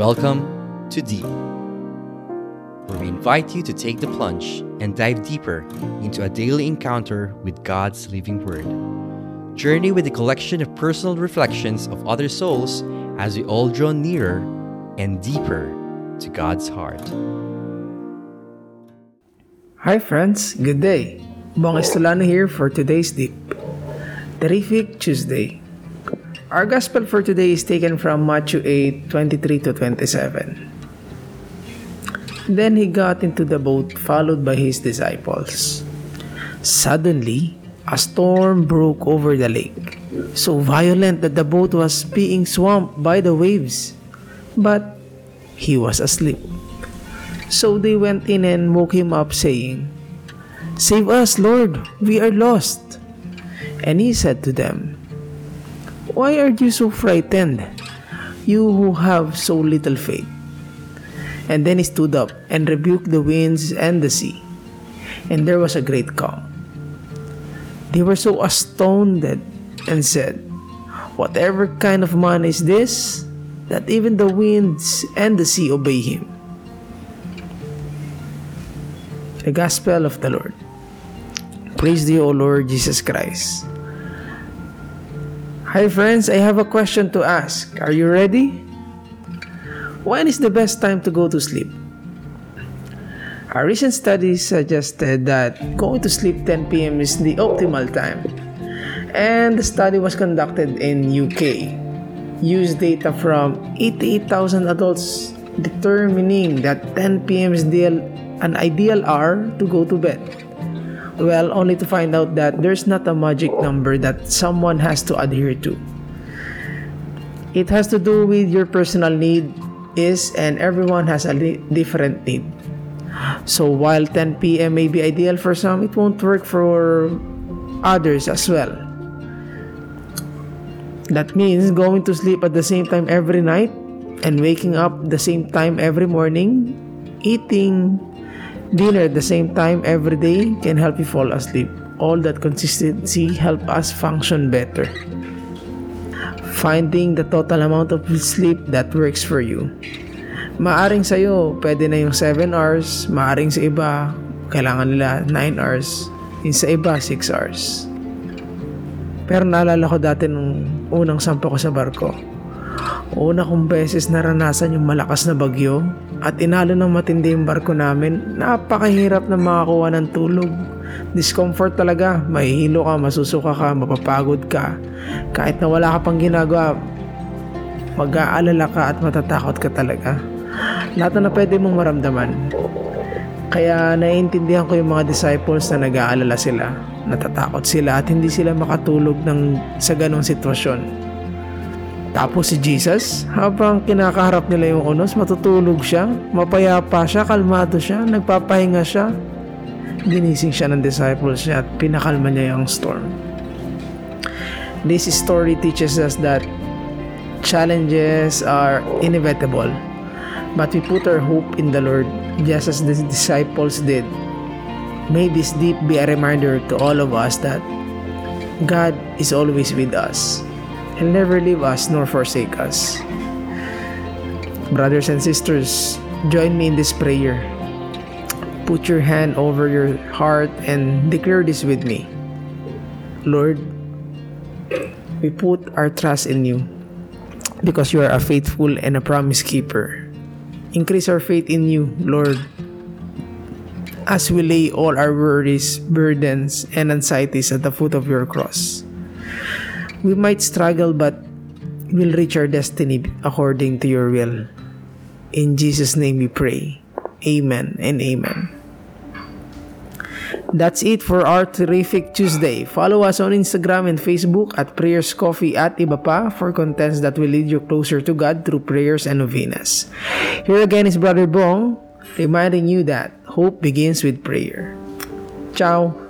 Welcome to Deep, where we invite you to take the plunge and dive deeper into a daily encounter with God's living Word. Journey with a collection of personal reflections of other souls as we all draw nearer and deeper to God's heart. Hi friends, good day. Bong Estolano here for today's Deep. Terrific Tuesday. Our gospel for today is taken from Matthew 8 23 to 27. Then he got into the boat, followed by his disciples. Suddenly, a storm broke over the lake, so violent that the boat was being swamped by the waves. But he was asleep. So they went in and woke him up, saying, Save us, Lord, we are lost. And he said to them, why are you so frightened, you who have so little faith? And then he stood up and rebuked the winds and the sea, and there was a great calm. They were so astounded and said, Whatever kind of man is this, that even the winds and the sea obey him? The Gospel of the Lord. Praise thee, O Lord Jesus Christ. Hi friends, I have a question to ask. Are you ready? When is the best time to go to sleep? A recent study suggested that going to sleep 10 p.m. is the optimal time. And the study was conducted in UK. Used data from 88,000 adults determining that 10 p.m. is the, an ideal hour to go to bed. Well, only to find out that there's not a magic number that someone has to adhere to. It has to do with your personal need is and everyone has a different need. So while 10 p.m. may be ideal for some, it won't work for others as well. That means going to sleep at the same time every night and waking up the same time every morning, eating Dinner at the same time every day can help you fall asleep. All that consistency help us function better. Finding the total amount of sleep that works for you. Maaring sa'yo, pwede na yung 7 hours. Maaring sa iba, kailangan nila 9 hours. Yung sa iba, 6 hours. Pero naalala ko dati nung unang sampa ko sa barko. Una kong beses naranasan yung malakas na bagyo at inalo ng matindi yung barko namin. Napakahirap na makakuha ng tulog. Discomfort talaga. Mahihilo ka, masusuka ka, mapapagod ka. Kahit na wala ka pang ginagawa, mag-aalala ka at matatakot ka talaga. Lahat na pwede mong maramdaman. Kaya naiintindihan ko yung mga disciples na nag-aalala sila, natatakot sila at hindi sila makatulog ng, sa ganong sitwasyon. Tapos si Jesus, habang kinakaharap nila yung unos, matutulog siya, mapayapa siya, kalmado siya, nagpapahinga siya. Ginising siya ng disciples niya at pinakalma niya yung storm. This story teaches us that challenges are inevitable, but we put our hope in the Lord just as the disciples did. May this deep be a reminder to all of us that God is always with us. He'll never leave us nor forsake us. Brothers and sisters, join me in this prayer. Put your hand over your heart and declare this with me. Lord, we put our trust in you because you are a faithful and a promise keeper. Increase our faith in you, Lord, as we lay all our worries, burdens, and anxieties at the foot of your cross. We might struggle, but we'll reach our destiny according to your will. In Jesus' name we pray. Amen and amen. That's it for our terrific Tuesday. Follow us on Instagram and Facebook at Prayers Coffee at Iba pa for contents that will lead you closer to God through prayers and novenas. Here again is Brother Bong reminding you that hope begins with prayer. Ciao!